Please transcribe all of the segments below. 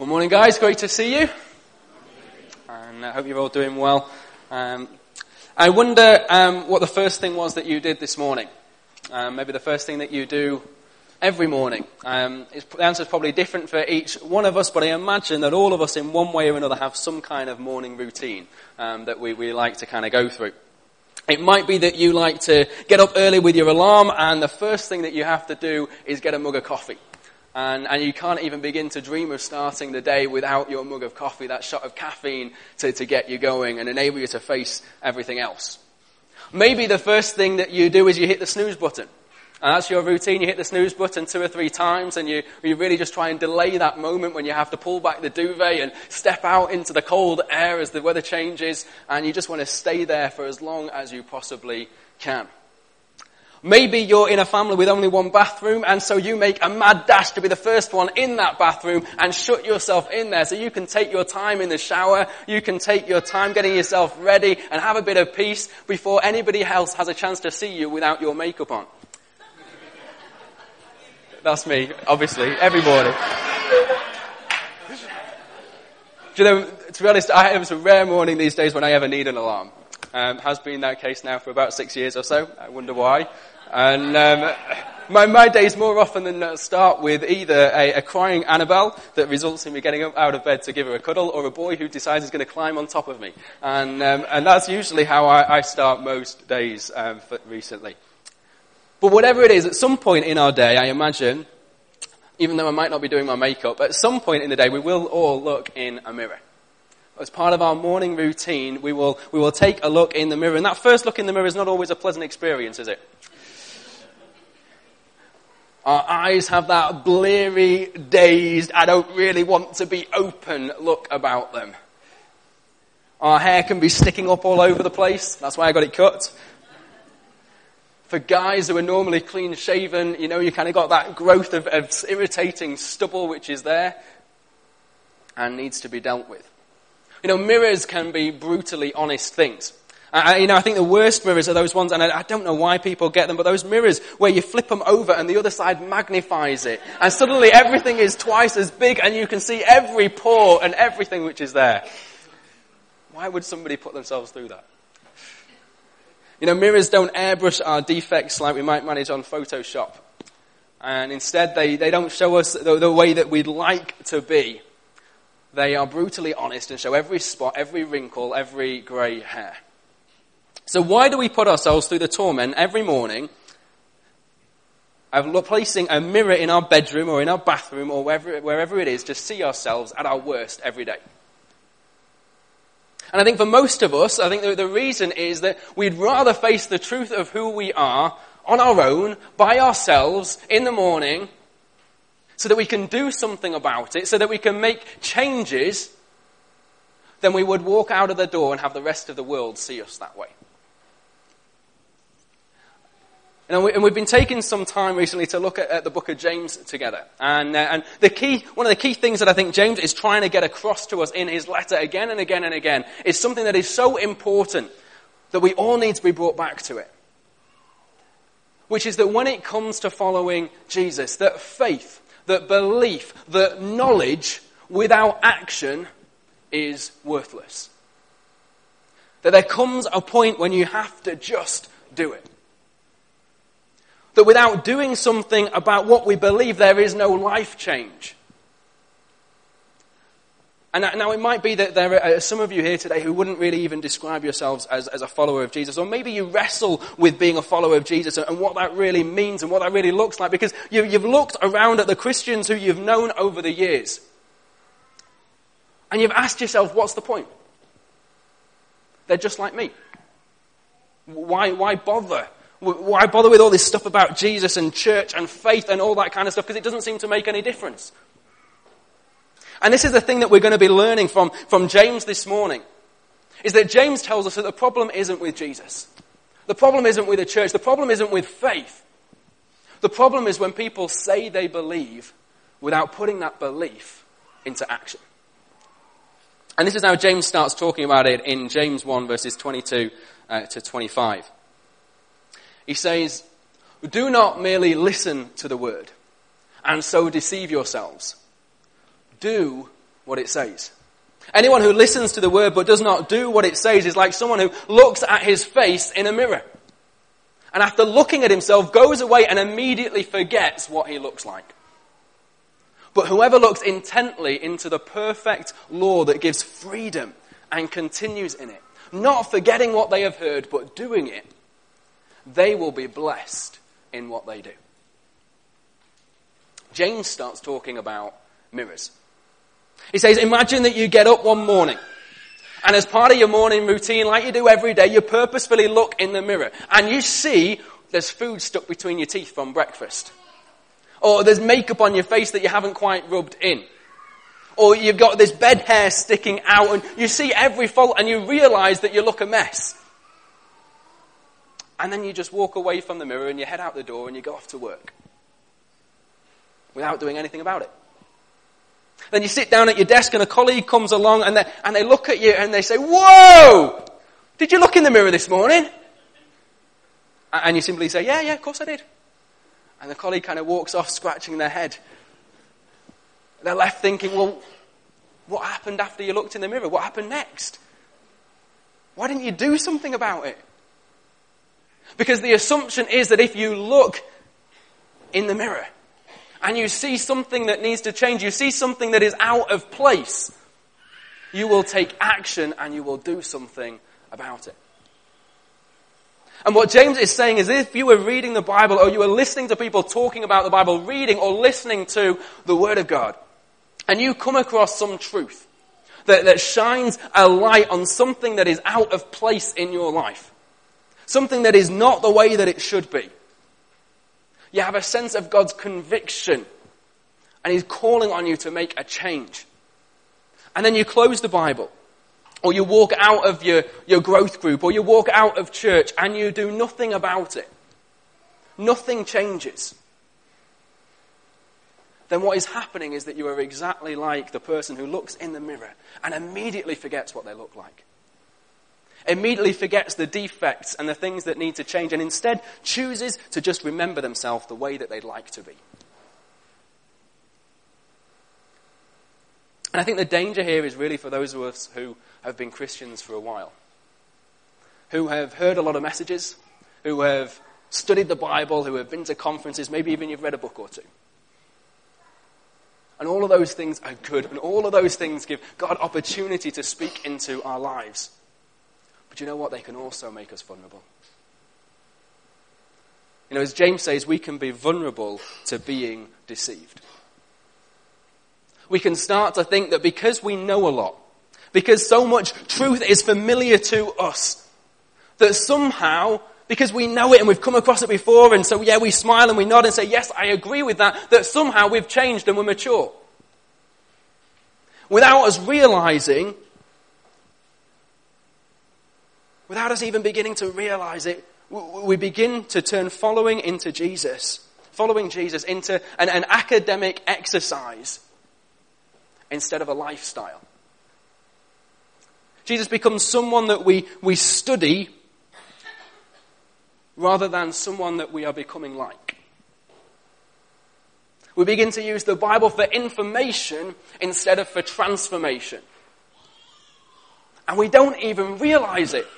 Good morning, guys. Great to see you. And I hope you're all doing well. Um, I wonder um, what the first thing was that you did this morning. Um, maybe the first thing that you do every morning. Um, the answer is probably different for each one of us, but I imagine that all of us, in one way or another, have some kind of morning routine um, that we, we like to kind of go through. It might be that you like to get up early with your alarm, and the first thing that you have to do is get a mug of coffee. And, and, you can't even begin to dream of starting the day without your mug of coffee, that shot of caffeine to, to get you going and enable you to face everything else. Maybe the first thing that you do is you hit the snooze button. And that's your routine. You hit the snooze button two or three times and you, you really just try and delay that moment when you have to pull back the duvet and step out into the cold air as the weather changes and you just want to stay there for as long as you possibly can. Maybe you're in a family with only one bathroom and so you make a mad dash to be the first one in that bathroom and shut yourself in there so you can take your time in the shower, you can take your time getting yourself ready and have a bit of peace before anybody else has a chance to see you without your makeup on. That's me, obviously, every morning. Do you know, to be honest, I have a rare morning these days when I ever need an alarm. Um, has been that case now for about six years or so. I wonder why. And um, my, my days more often than not start with either a, a, crying Annabelle that results in me getting up out of bed to give her a cuddle, or a boy who decides he's going to climb on top of me. And, um, and that's usually how I, I start most days um, recently. But whatever it is, at some point in our day, I imagine, even though I might not be doing my makeup, at some point in the day, we will all look in a mirror as part of our morning routine, we will, we will take a look in the mirror. And that first look in the mirror is not always a pleasant experience, is it? Our eyes have that bleary, dazed, I don't really want to be open look about them. Our hair can be sticking up all over the place. That's why I got it cut. For guys who are normally clean shaven, you know, you kind of got that growth of, of irritating stubble which is there and needs to be dealt with. You know, mirrors can be brutally honest things. I, you know, I think the worst mirrors are those ones, and I, I, don't know why people get them, but those mirrors where you flip them over and the other side magnifies it, and suddenly everything is twice as big, and you can see every pore and everything which is there. Why would somebody put themselves through that? You know, mirrors don't airbrush our defects like we might manage on Photoshop. And instead, they, they don't show us the, the way that we'd like to be. They are brutally honest and show every spot, every wrinkle, every grey hair. So why do we put ourselves through the torment every morning of placing a mirror in our bedroom or in our bathroom or wherever, wherever it is to see ourselves at our worst every day? And I think for most of us, I think the, the reason is that we'd rather face the truth of who we are on our own, by ourselves, in the morning, so that we can do something about it, so that we can make changes, then we would walk out of the door and have the rest of the world see us that way. And, we, have been taking some time recently to look at, at the book of James together. And, uh, and the key, one of the key things that I think James is trying to get across to us in his letter again and again and again is something that is so important that we all need to be brought back to it. Which is that when it comes to following Jesus, that faith that belief, that knowledge without action is worthless. That there comes a point when you have to just do it. That without doing something about what we believe, there is no life change. And now it might be that there are some of you here today who wouldn't really even describe yourselves as, as a follower of Jesus. Or maybe you wrestle with being a follower of Jesus and, what that really means and what that really looks like because you, you've looked around at the Christians who you've known over the years. And you've asked yourself, what's the point? They're just like me. Why, why bother? Why bother with all this stuff about Jesus and church and faith and all that kind of stuff? Because it doesn't seem to make any difference. And this is the thing that we're going to be learning from, from James this morning. Is that James tells us that the problem isn't with Jesus. The problem isn't with the church. The problem isn't with faith. The problem is when people say they believe without putting that belief into action. And this is how James starts talking about it in James 1 verses 22 uh, to 25. He says, Do not merely listen to the word and so deceive yourselves do what it says. Anyone who listens to the word but does not do what it says is like someone who looks at his face in a mirror. And after looking at himself, goes away and immediately forgets what he looks like. But whoever looks intently into the perfect law that gives freedom and continues in it, not forgetting what they have heard, but doing it, they will be blessed in what they do. James starts talking about mirrors. He says, Imagine that you get up one morning, and as part of your morning routine, like you do every day, you purposefully look in the mirror, and you see there's food stuck between your teeth from breakfast. Or there's makeup on your face that you haven't quite rubbed in. Or you've got this bed hair sticking out, and you see every fault, and you realize that you look a mess. And then you just walk away from the mirror and you head out the door and you go off to work without doing anything about it. Then you sit down at your desk and a colleague comes along and they, and they look at you and they say, Whoa! Did you look in the mirror this morning? And you simply say, Yeah, yeah, of course I did. And the colleague kind of walks off scratching their head. They're left thinking, Well, what happened after you looked in the mirror? What happened next? Why didn't you do something about it? Because the assumption is that if you look in the mirror, and you see something that needs to change, you see something that is out of place, you will take action and you will do something about it. And what James is saying is if you were reading the Bible or you were listening to people talking about the Bible, reading or listening to the Word of God, and you come across some truth that, that shines a light on something that is out of place in your life, something that is not the way that it should be, you have a sense of God's conviction. And He's calling on you to make a change. And then you close the Bible. Or you walk out of your, your growth group. Or you walk out of church and you do nothing about it. Nothing changes. Then what is happening is that you are exactly like the person who looks in the mirror and immediately forgets what they look like immediately forgets the defects and the things that need to change and instead chooses to just remember themselves the way that they'd like to be. And I think the danger here is really for those of us who have been Christians for a while, who have heard a lot of messages, who have studied the Bible, who have been to conferences, maybe even you've read a book or two. And all of those things are good, and all of those things give God opportunity to speak into our lives. But you know what? They can also make us vulnerable. You know, as James says, we can be vulnerable to being deceived. We can start to think that because we know a lot, because so much truth is familiar to us, that somehow, because we know it and we've come across it before, and so yeah, we smile and we nod and say, yes, I agree with that, that somehow we've changed and we're mature. Without us realizing without us even beginning to realize it, we begin to turn following into Jesus, following Jesus into an, an academic exercise instead of a lifestyle. Jesus becomes someone that we, we study rather than someone that we are becoming like. We begin to use the Bible for information instead of for transformation. And we don't even realize it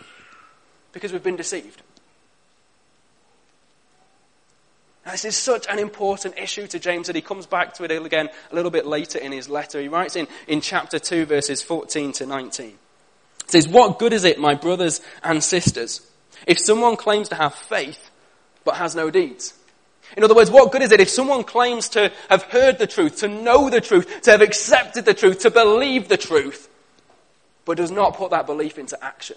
because we've been deceived. Now, this is such an important issue to James that he comes back to it again a little bit later in his letter. He writes in, in chapter 2, verses 14 to 19. It says, What good is it, my brothers and sisters, if someone claims to have faith but has no deeds? In other words, what good is it if someone claims to have heard the truth, to know the truth, to have accepted the truth, to believe the truth, but does not put that belief into action?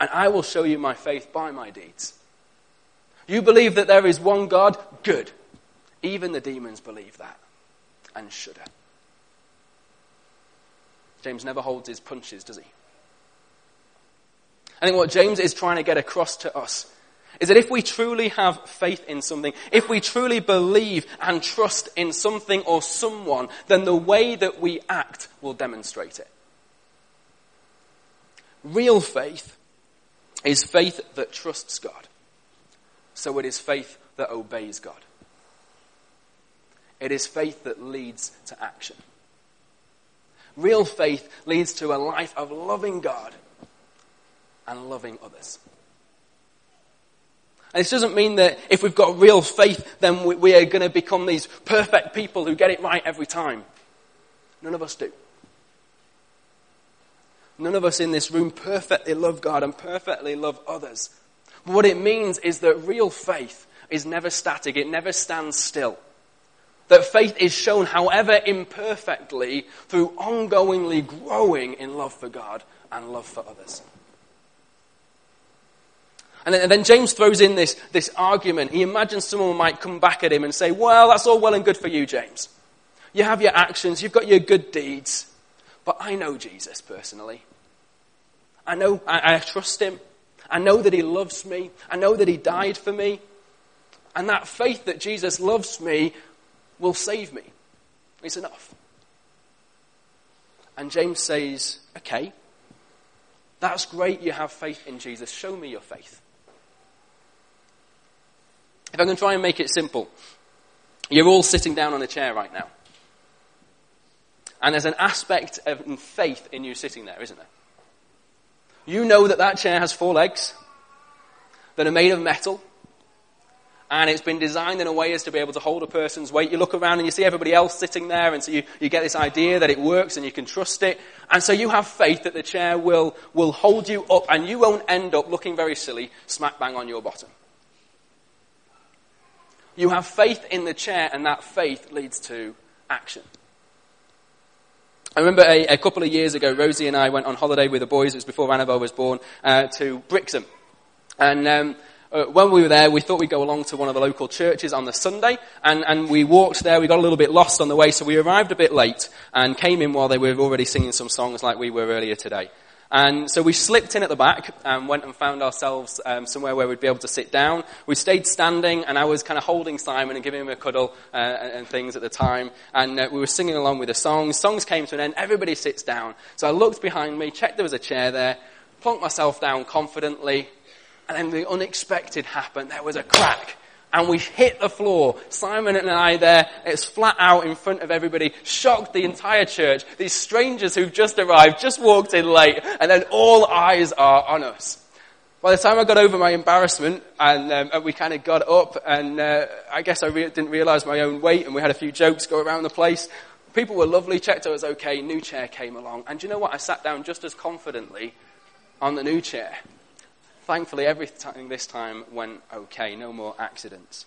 and I will show you my faith by my deeds. You believe that there is one God? Good. Even the demons believe that and shudder. James never holds his punches, does he? I think what James is trying to get across to us is that if we truly have faith in something, if we truly believe and trust in something or someone, then the way that we act will demonstrate it. Real faith is faith that trusts God. So it is faith that obeys God. It is faith that leads to action. Real faith leads to a life of loving God and loving others. And this doesn't mean that if we've got real faith, then we, we are going to become these perfect people who get it right every time. None of us do. None of us in this room perfectly love God and perfectly love others. But what it means is that real faith is never static, it never stands still. That faith is shown, however imperfectly, through ongoingly growing in love for God and love for others. And then, James throws in this, this argument. He imagines someone might come back at him and say, Well, that's all well and good for you, James. You have your actions, you've got your good deeds. But I know Jesus personally. I know, I, I trust him. I know that he loves me. I know that he died for me. And that faith that Jesus loves me will save me. It's enough. And James says, Okay, that's great you have faith in Jesus. Show me your faith. If I can try and make it simple, you're all sitting down on a chair right now. And there's an aspect of faith in you sitting there, isn't there? You know that that chair has four legs that are made of metal and it's been designed in a way as to be able to hold a person's weight. You look around and you see everybody else sitting there, and so you, you get this idea that it works and you can trust it. And so you have faith that the chair will, will hold you up and you won't end up looking very silly smack bang on your bottom. You have faith in the chair, and that faith leads to action. I remember a, a, couple of years ago, Rosie and I went on holiday with the boys, it was before Annabelle was born, uh, to Brixham. And um, uh, when we were there, we thought we'd go along to one of the local churches on the Sunday, and, and we walked there. We got a little bit lost on the way, so we arrived a bit late and came in while they were already singing some songs like we were earlier today. And so we slipped in at the back and went and found ourselves um, somewhere where we'd be able to sit down. We stayed standing, and I was kind of holding Simon and giving him a cuddle uh, and, things at the time. And uh, we were singing along with the songs. Songs came to an end. Everybody sits down. So I looked behind me, checked there was a chair there, plunked myself down confidently, and then the unexpected happened. There was a crack and we hit the floor. Simon and I there, it's flat out in front of everybody, shocked the entire church. These strangers who've just arrived, just walked in late, and then all eyes are on us. By the time I got over my embarrassment and, um, and we kind of got up and uh, I guess I re- didn't realize my own weight and we had a few jokes go around the place. People were lovely, checked I was okay, new chair came along. And you know what? I sat down just as confidently on the new chair. Thankfully, everything this time went okay, no more accidents.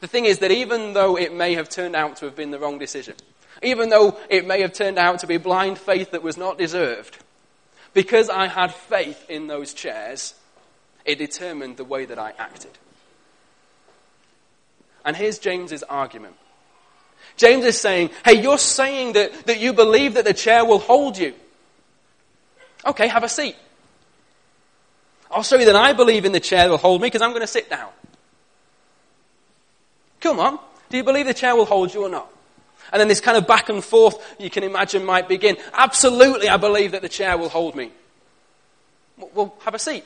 The thing is that even though it may have turned out to have been the wrong decision, even though it may have turned out to be blind faith that was not deserved, because I had faith in those chairs, it determined the way that I acted. And here's James's argument. James is saying, hey, you're saying that, that you believe that the chair will hold you. Okay, have a seat. I'll show you that I believe in the chair will hold me because I'm going to sit down. Come on. Do you believe the chair will hold you or not? And then this kind of back and forth you can imagine might begin. Absolutely, I believe that the chair will hold me. Well, have a seat.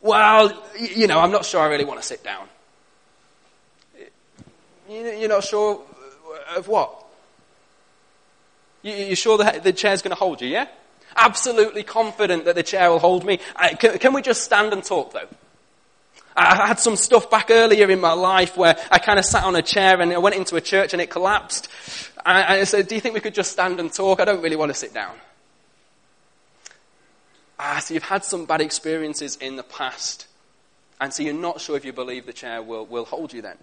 Well, you know, I'm not sure I really want to sit down. You're not sure of what? You're sure the chair's going to hold you, yeah? Absolutely confident that the chair will hold me. Can, can we just stand and talk though? I had some stuff back earlier in my life where I kind of sat on a chair and I went into a church and it collapsed. And I said, do you think we could just stand and talk? I don't really want to sit down. Ah, so you've had some bad experiences in the past. And so you're not sure if you believe the chair will, will hold you then.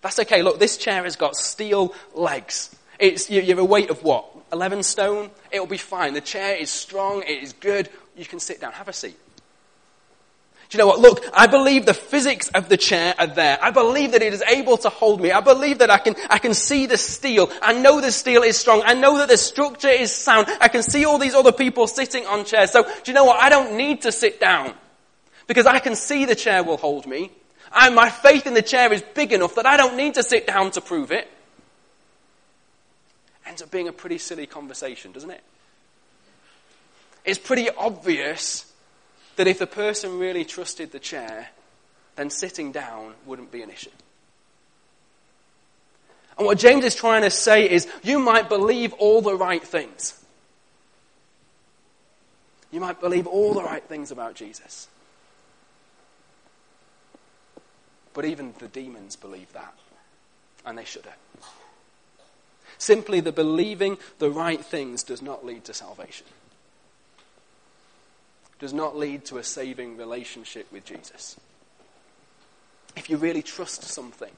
That's okay. Look, this chair has got steel legs. It's, you, you have a weight of what? 11 stone? It'll be fine. The chair is strong. It is good. You can sit down. Have a seat. Do you know what? Look, I believe the physics of the chair are there. I believe that it is able to hold me. I believe that I can, I can see the steel. I know the steel is strong. I know that the structure is sound. I can see all these other people sitting on chairs. So, do you know what? I don't need to sit down. Because I can see the chair will hold me. And my faith in the chair is big enough that I don't need to sit down to prove it. Ends up being a pretty silly conversation, doesn't it? It's pretty obvious that if the person really trusted the chair, then sitting down wouldn't be an issue. And what James is trying to say is you might believe all the right things. You might believe all the right things about Jesus. But even the demons believe that, and they shudder. Simply, the believing the right things does not lead to salvation, does not lead to a saving relationship with Jesus. If you really trust something,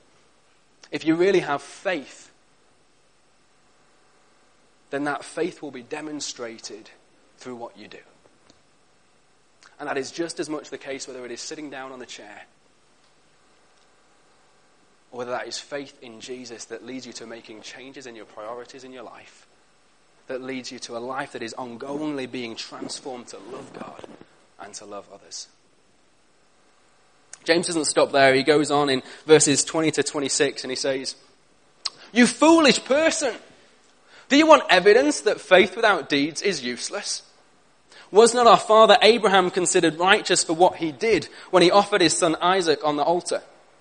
if you really have faith, then that faith will be demonstrated through what you do. And that is just as much the case whether it is sitting down on the chair whether that is faith in Jesus that leads you to making changes in your priorities in your life, that leads you to a life that is ongoingly being transformed to love God and to love others. James doesn't stop there. He goes on in verses 20 to 26 and he says, You foolish person! Do you want evidence that faith without deeds is useless? Was not our father Abraham considered righteous for what he did when he offered his son Isaac on the altar?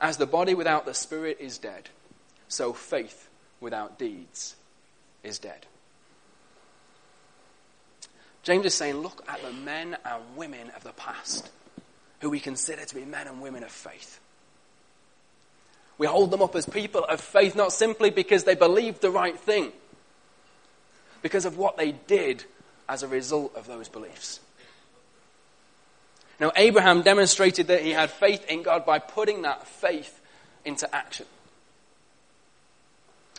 As the body without the spirit is dead, so faith without deeds is dead. James is saying, look at the men and women of the past who we consider to be men and women of faith. We hold them up as people of faith not simply because they believed the right thing, because of what they did as a result of those beliefs. Now, Abraham demonstrated that he had faith in God by putting that faith into action.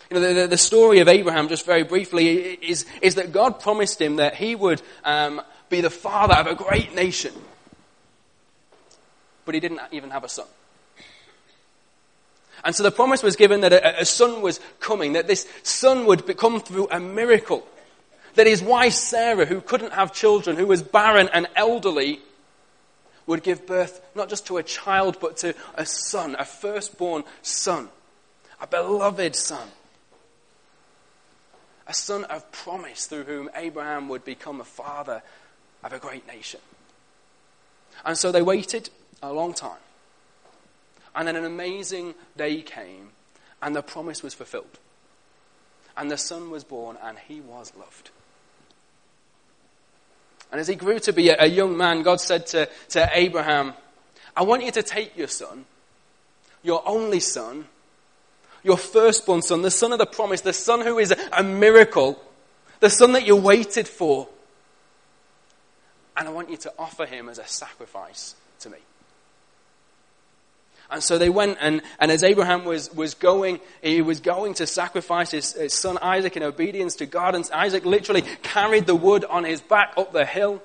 You know, the, the story of Abraham, just very briefly, is, is that God promised him that he would um, be the father of a great nation. But he didn't even have a son. And so the promise was given that a, a son was coming, that this son would come through a miracle. That his wife Sarah, who couldn't have children, who was barren and elderly, would give birth not just to a child, but to a son, a firstborn son, a beloved son. A son of promise through whom Abraham would become a father of a great nation. And so they waited a long time. And then an amazing day came, and the promise was fulfilled. And the son was born, and he was loved. And as he grew to be a, young man, God said to, to Abraham, I want you to take your son, your only son, your firstborn son, the son of the promise, the son who is a miracle, the son that you waited for, and I want you to offer him as a sacrifice to me. And so they went, and, and as Abraham was, was going, he was going to sacrifice his, his son Isaac in obedience to God, and Isaac literally carried the wood on his back up the hill.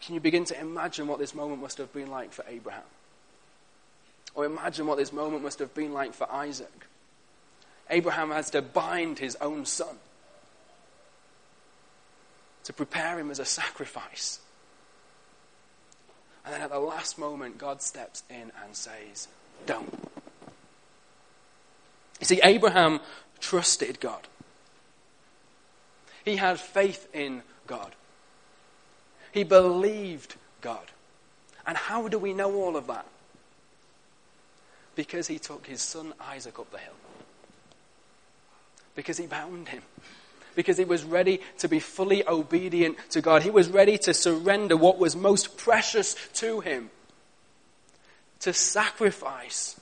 Can you begin to imagine what this moment must have been like for Abraham? Or imagine what this moment must have been like for Isaac. Abraham has to bind his own son to prepare him as a sacrifice. And then at the last moment, God steps in and says, Don't. You see, Abraham trusted God. He had faith in God. He believed God. And how do we know all of that? Because he took his son Isaac up the hill. Because he bound him because he was ready to be fully obedient to God. He was ready to surrender what was most precious to him, to sacrifice,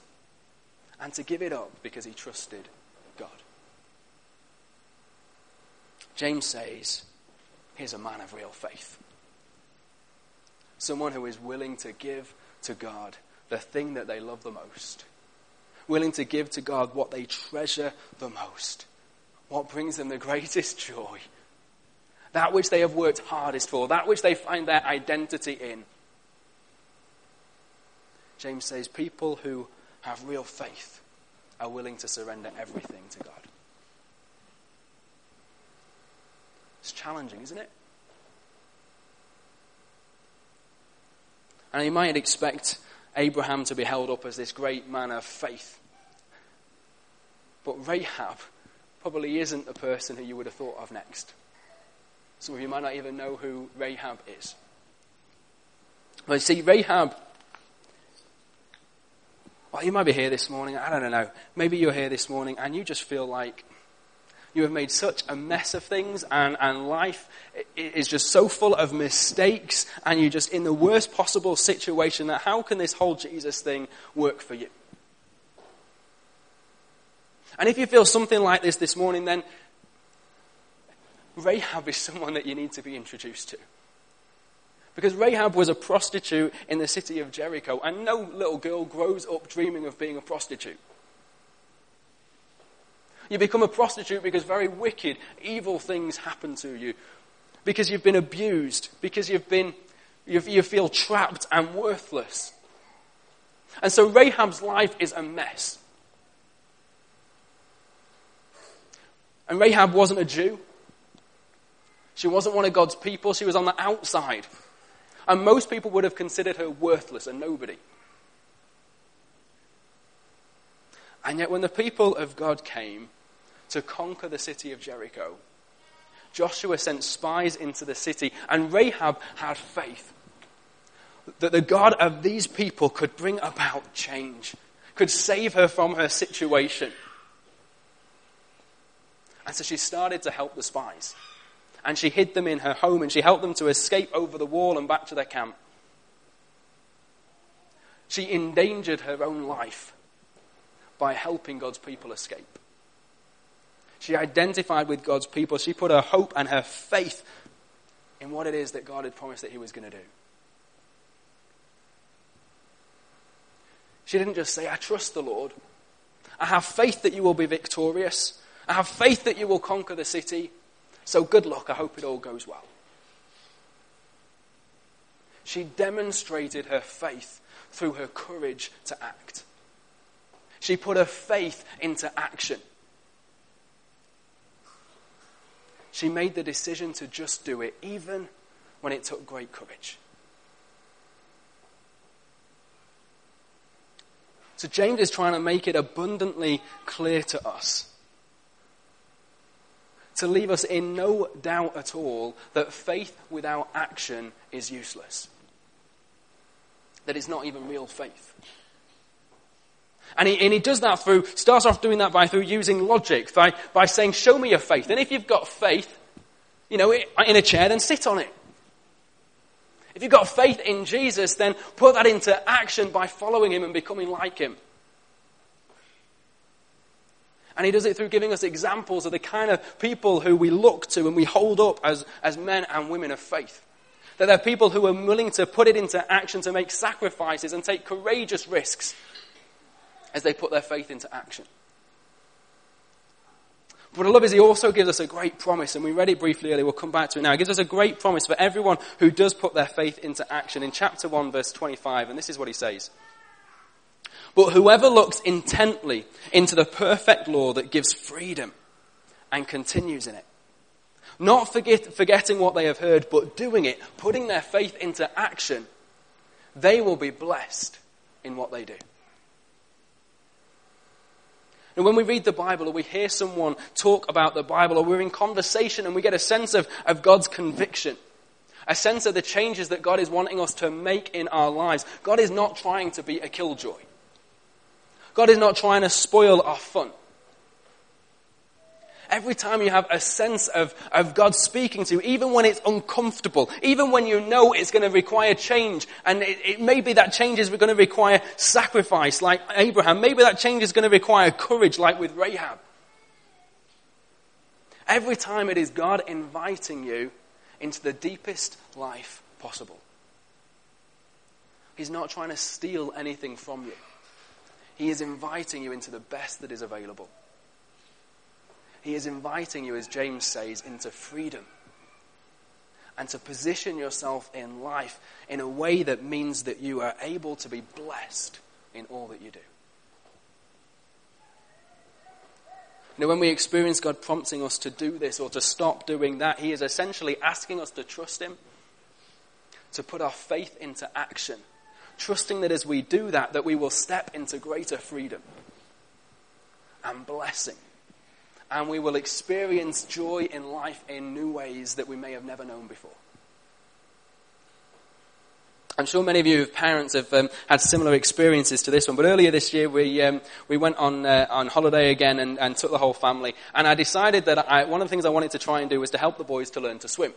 and to give it up because he trusted God. James says, Here's a man of real faith. Someone who is willing to give to God the thing that they love the most, willing to give to God what they treasure the most what brings them the greatest joy, that which they have worked hardest for, that which they find their identity in. James says people who have real faith are willing to surrender everything to God. It's challenging, isn't it? And you might expect Abraham to be held up as this great man of faith. But Rahab probably isn't the person who you would have thought of next. Some of you might not even know who Rahab is. But you see, Rahab, well, you might be here this morning, I don't know. Maybe you're here this morning and you just feel like you have made such a mess of things and, and life is just so full of mistakes and you're just in the worst possible situation that how can this whole Jesus thing work for you? And if you feel something like this this morning, then Rahab is someone that you need to be introduced to. Because Rahab was a prostitute in the city of Jericho, and no little girl grows up dreaming of being a prostitute. You become a prostitute because very wicked, evil things happen to you. Because you've been abused. Because you've been, you feel trapped and worthless. And so Rahab's life is a mess. And Rahab wasn't a Jew. She wasn't one of God's people. She was on the outside. And most people would have considered her worthless and nobody. And yet, when the people of God came to conquer the city of Jericho, Joshua sent spies into the city, and Rahab had faith that the God of these people could bring about change, could save her from her situation. And so she started to help the spies. And she hid them in her home and she helped them to escape over the wall and back to their camp. She endangered her own life by helping God's people escape. She identified with God's people. She put her hope and her faith in what it is that God had promised that He was going to do. She didn't just say, I trust the Lord. I have faith that you will be victorious. I have faith that you will conquer the city. So good luck. I hope it all goes well. She demonstrated her faith through her courage to act. She put her faith into action. She made the decision to just do it, even when it took great courage. So, James is trying to make it abundantly clear to us to leave us in no doubt at all that faith without action is useless. That it's not even real faith. And he, and he does that through, starts off doing that by through using logic, by, by saying, show me your faith. And if you've got faith, you know, in a chair, then sit on it. If you've got faith in Jesus, then put that into action by following him and becoming like him. And he does it through giving us examples of the kind of people who we look to and we hold up as, as men and women of faith. That they're people who are willing to put it into action, to make sacrifices and take courageous risks as they put their faith into action. But what I love is he also gives us a great promise, and we read it briefly earlier, we'll come back to it now. He gives us a great promise for everyone who does put their faith into action. In chapter 1, verse 25, and this is what he says. But whoever looks intently into the perfect law that gives freedom and continues in it, not forget, forgetting what they have heard, but doing it, putting their faith into action, they will be blessed in what they do. And when we read the Bible or we hear someone talk about the Bible or we're in conversation and we get a sense of, of God's conviction, a sense of the changes that God is wanting us to make in our lives, God is not trying to be a killjoy. God is not trying to spoil our fun. every time you have a sense of, of God speaking to you, even when it's uncomfortable, even when you know it's going to require change, and it, it maybe that change is going to require sacrifice like Abraham, maybe that change is going to require courage like with Rahab. Every time it is God inviting you into the deepest life possible. He's not trying to steal anything from you. He is inviting you into the best that is available. He is inviting you, as James says, into freedom and to position yourself in life in a way that means that you are able to be blessed in all that you do. Know, when we experience God prompting us to do this or to stop doing that, He is essentially asking us to trust Him, to put our faith into action, trusting that as we do that, that we will step into greater freedom and blessing and we will experience joy in life in new ways that we may have never known before. I'm sure many of you parents have um, had similar experiences to this one, but earlier this year we, um, we went on, uh, on holiday again and, and, took the whole family, and I decided that I, one of the things I wanted to try and do was to help the boys to learn to swim.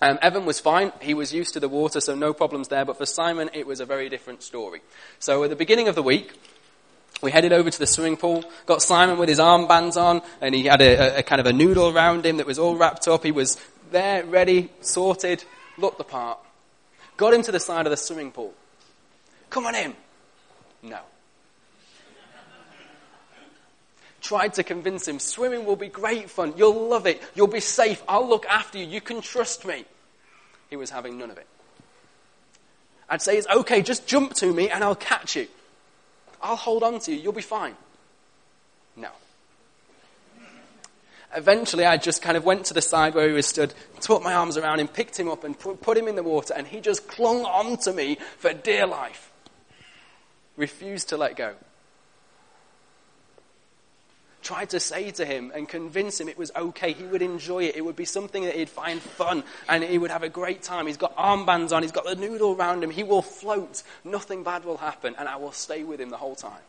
Um, Evan was fine. He was used to the water, so no problems there. But for Simon, it was a very different story. So at the beginning of the week, we headed over to the swimming pool, got Simon with his armbands on, and he had a, a, a, kind of a noodle around him that was all wrapped up. He was there, ready, sorted, looked the part. Got him to the side of the swimming pool. Come on in. No. Tried to convince him, swimming will be great fun. You'll love it. You'll be safe. I'll look after you. You can trust me. He was having none of it. I'd say, it's okay, just jump to me and I'll catch you. I'll hold on to you. You'll be fine. No. Eventually, I just kind of went to the side where he was stood, took my arms around him, picked him up, and put him in the water, and he just clung on to me for dear life. Refused to let go. Tried to say to him and convince him it was okay, he would enjoy it, it would be something that he'd find fun, and he would have a great time. He's got armbands on, he's got the noodle around him, he will float, nothing bad will happen, and I will stay with him the whole time.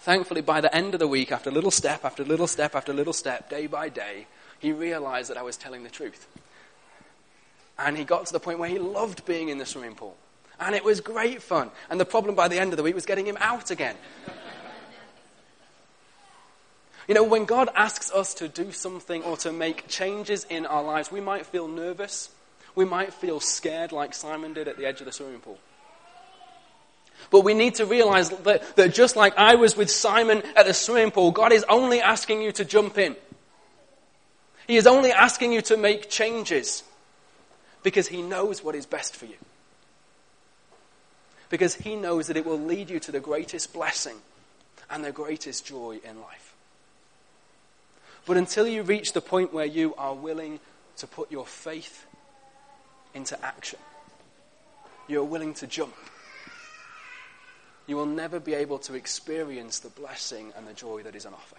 Thankfully, by the end of the week, after little step after little step after little step, day by day, he realized that I was telling the truth. And he got to the point where he loved being in the swimming pool. And it was great fun. And the problem by the end of the week was getting him out again. You know, when God asks us to do something or to make changes in our lives, we might feel nervous. We might feel scared, like Simon did at the edge of the swimming pool. But we need to realize that, that just like I was with Simon at the swimming pool, God is only asking you to jump in. He is only asking you to make changes because He knows what is best for you. Because He knows that it will lead you to the greatest blessing and the greatest joy in life. But until you reach the point where you are willing to put your faith into action, you're willing to jump, you will never be able to experience the blessing and the joy that is on offer.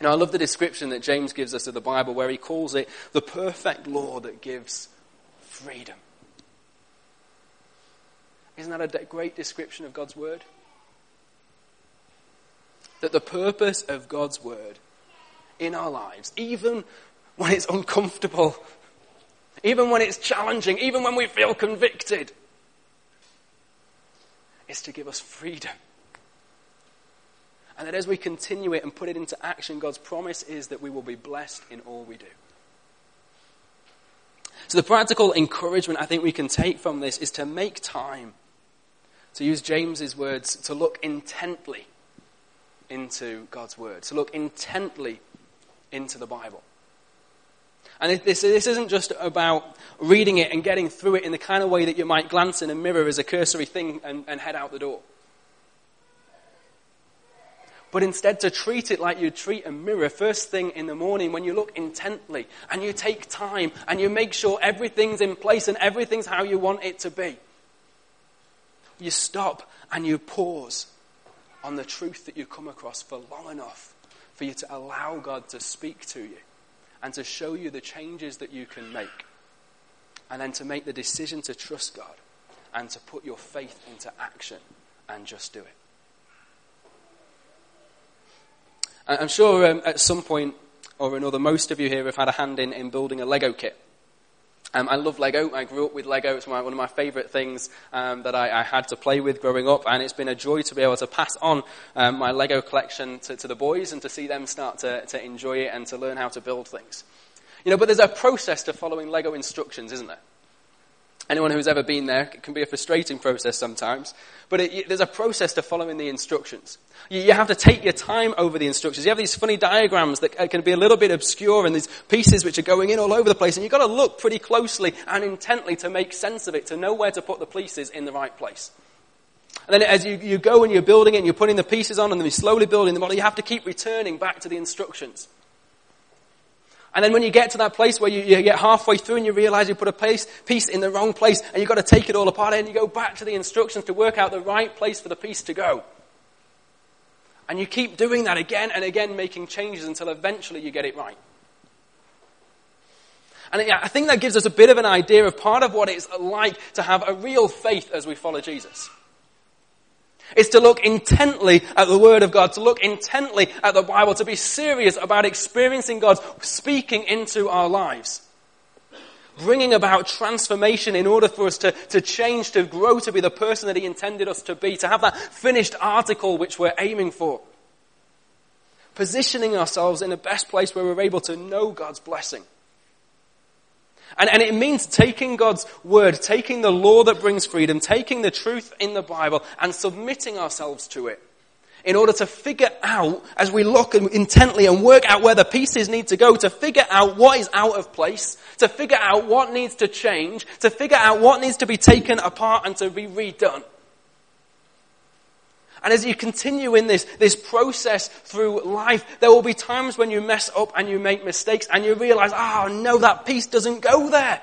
Know, I love the description that James gives us of the Bible where he calls it the perfect law that gives freedom. Isn't that a great description of God's Word? That the purpose of God's word in our lives, even when it's uncomfortable, even when it's challenging, even when we feel convicted, is to give us freedom. And that as we continue it and put it into action, God's promise is that we will be blessed in all we do. So, the practical encouragement I think we can take from this is to make time, to use James's words, to look intently into God's Word, to look intently into the Bible. And this, this isn't just about reading it and getting through it in the kind of way that you might glance in a mirror as a cursory thing and, and head out the door. But instead, to treat it like you treat a mirror first thing in the morning when you look intently and you take time and you make sure everything's in place and everything's how you want it to be. You stop and you pause on the truth that you come across for long enough for you to allow God to speak to you and to show you the changes that you can make. And then to make the decision to trust God and to put your faith into action and just do it. I'm sure um, at some point or another, most of you here have had a hand in, in building a Lego kit. Um, I love Lego. I grew up with Lego. It's my, one of my favourite things um, that I, I, had to play with growing up, and it's been a joy to be able to pass on um, my Lego collection to, to, the boys and to see them start to, to enjoy it and to learn how to build things. You know, but there's a process to following Lego instructions, isn't there? Anyone who's ever been there, it can be a frustrating process sometimes, but it, there's a process to following the instructions. You, you, have to take your time over the instructions. You have these funny diagrams that can be a little bit obscure and these pieces which are going in all over the place, and you've got to look pretty closely and intently to make sense of it, to know where to put the pieces in the right place. And then as you, you go and you're building it and you're putting the pieces on and then you're slowly building the model, you have to keep returning back to the instructions. And then when you get to that place where you, you get halfway through and you realize you put a piece, piece in the wrong place and you've got to take it all apart and you go back to the instructions to work out the right place for the piece to go. And you keep doing that again and again, making changes until eventually you get it right. And I think that gives us a bit of an idea of part of what it's like to have a real faith as we follow Jesus is to look intently at the Word of God, to look intently at the Bible, to be serious about experiencing God speaking into our lives. Bringing about transformation in order for us to, to change, to grow to be the person that He intended us to be, to have that finished article which we're aiming for. Positioning ourselves in the best place where we're able to know God's blessing. And, and it means taking God's word, taking the law that brings freedom, taking the truth in the Bible and submitting ourselves to it in order to figure out, as we look intently and work out where the pieces need to go, to figure out what is out of place, to figure out what needs to change, to figure out what needs to be taken apart and to be redone. And as you continue in this, this process through life, there will be times when you mess up and you make mistakes and you realize, oh no, that piece doesn't go there.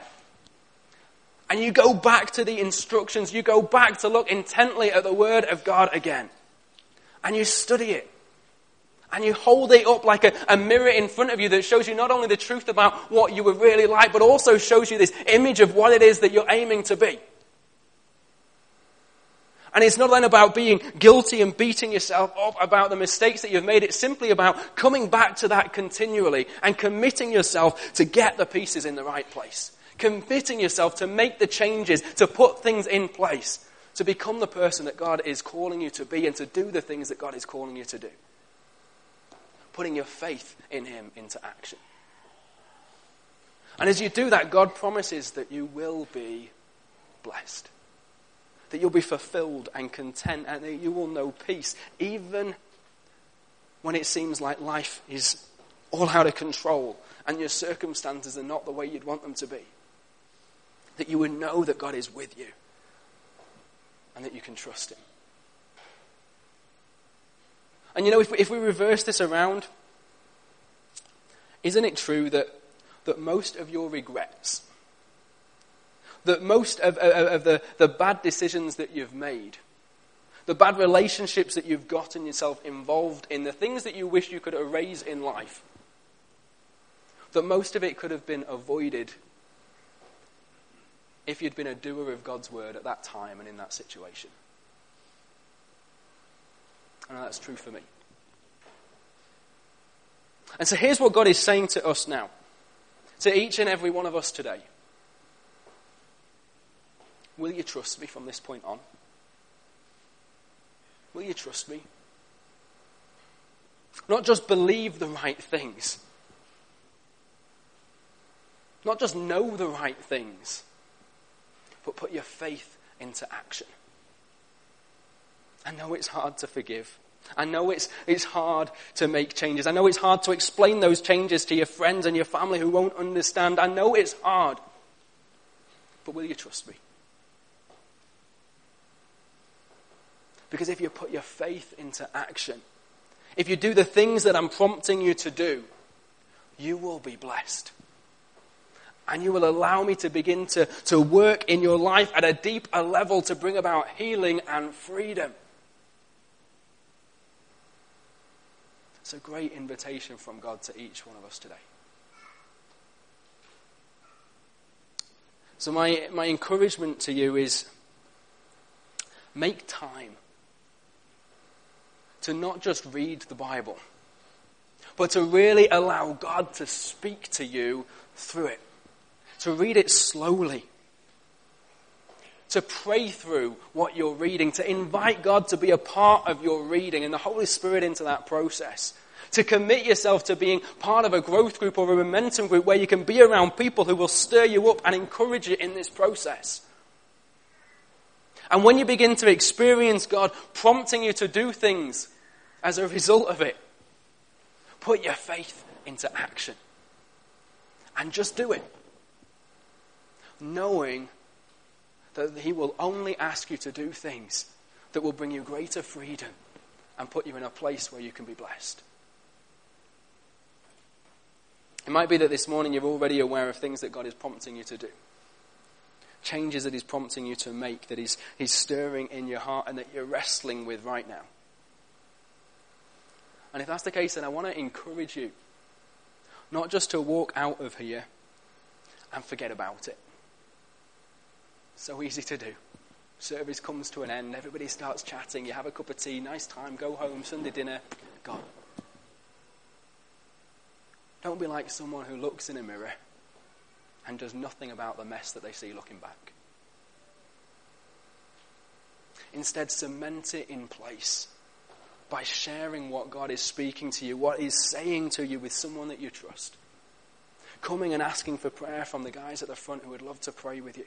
And you go back to the instructions. You go back to look intently at the Word of God again. And you study it. And you hold it up like a, a, mirror in front of you that shows you not only the truth about what you would really like, but also shows you this image of what it is that you're aiming to be. And it's not then about being guilty and beating yourself up about the mistakes that you've made. It's simply about coming back to that continually and committing yourself to get the pieces in the right place. Committing yourself to make the changes, to put things in place, to become the person that God is calling you to be and to do the things that God is calling you to do. Putting your faith in Him into action. And as you do that, God promises that you will be blessed that you'll be fulfilled and content and that you will know peace, even when it seems like life is all out of control and your circumstances are not the way you'd want them to be. That you would know that God is with you and that you can trust Him. And you know, if we, if we reverse this around, isn't it true that, that most of your regrets that most of, of, of the, the bad decisions that you've made, the bad relationships that you've gotten yourself involved in, the things that you wish you could erase in life, that most of it could have been avoided if you'd been a doer of God's word at that time and in that situation. And that's true for me. And so here's what God is saying to us now, to each and every one of us today. Will you trust me from this point on? Will you trust me? Not just believe the right things, not just know the right things, but put your faith into action. I know it's hard to forgive. I know it's, it's hard to make changes. I know it's hard to explain those changes to your friends and your family who won't understand. I know it's hard. But will you trust me? Because if you put your faith into action, if you do the things that I'm prompting you to do, you will be blessed. And you will allow me to begin to, to work in your life at a deeper level to bring about healing and freedom. It's a great invitation from God to each one of us today. So, my, my encouragement to you is make time to not just read the Bible, but to really allow God to speak to you through it. To read it slowly. To pray through what you're reading. To invite God to be a part of your reading and the Holy Spirit into that process. To commit yourself to being part of a growth group or a momentum group where you can be around people who will stir you up and encourage you in this process. And when you begin to experience God prompting you to do things as a result of it, put your faith into action. And just do it. Knowing that He will only ask you to do things that will bring you greater freedom and put you in a place where you can be blessed. It might be that this morning you're already aware of things that God is prompting you to do changes that He's prompting you to make, that He's, he's stirring in your heart, and that you're wrestling with right now. And if that's the case, then I want to encourage you not just to walk out of here and forget about it. So easy to do. Service comes to an end, everybody starts chatting, you have a cup of tea, nice time, go home, Sunday dinner, gone. Don't be like someone who looks in a mirror and does nothing about the mess that they see looking back. Instead, cement it in place by sharing what God is speaking to you, what He's saying to you with someone that you trust. Coming and asking for prayer from the guys at the front who would love to pray with you.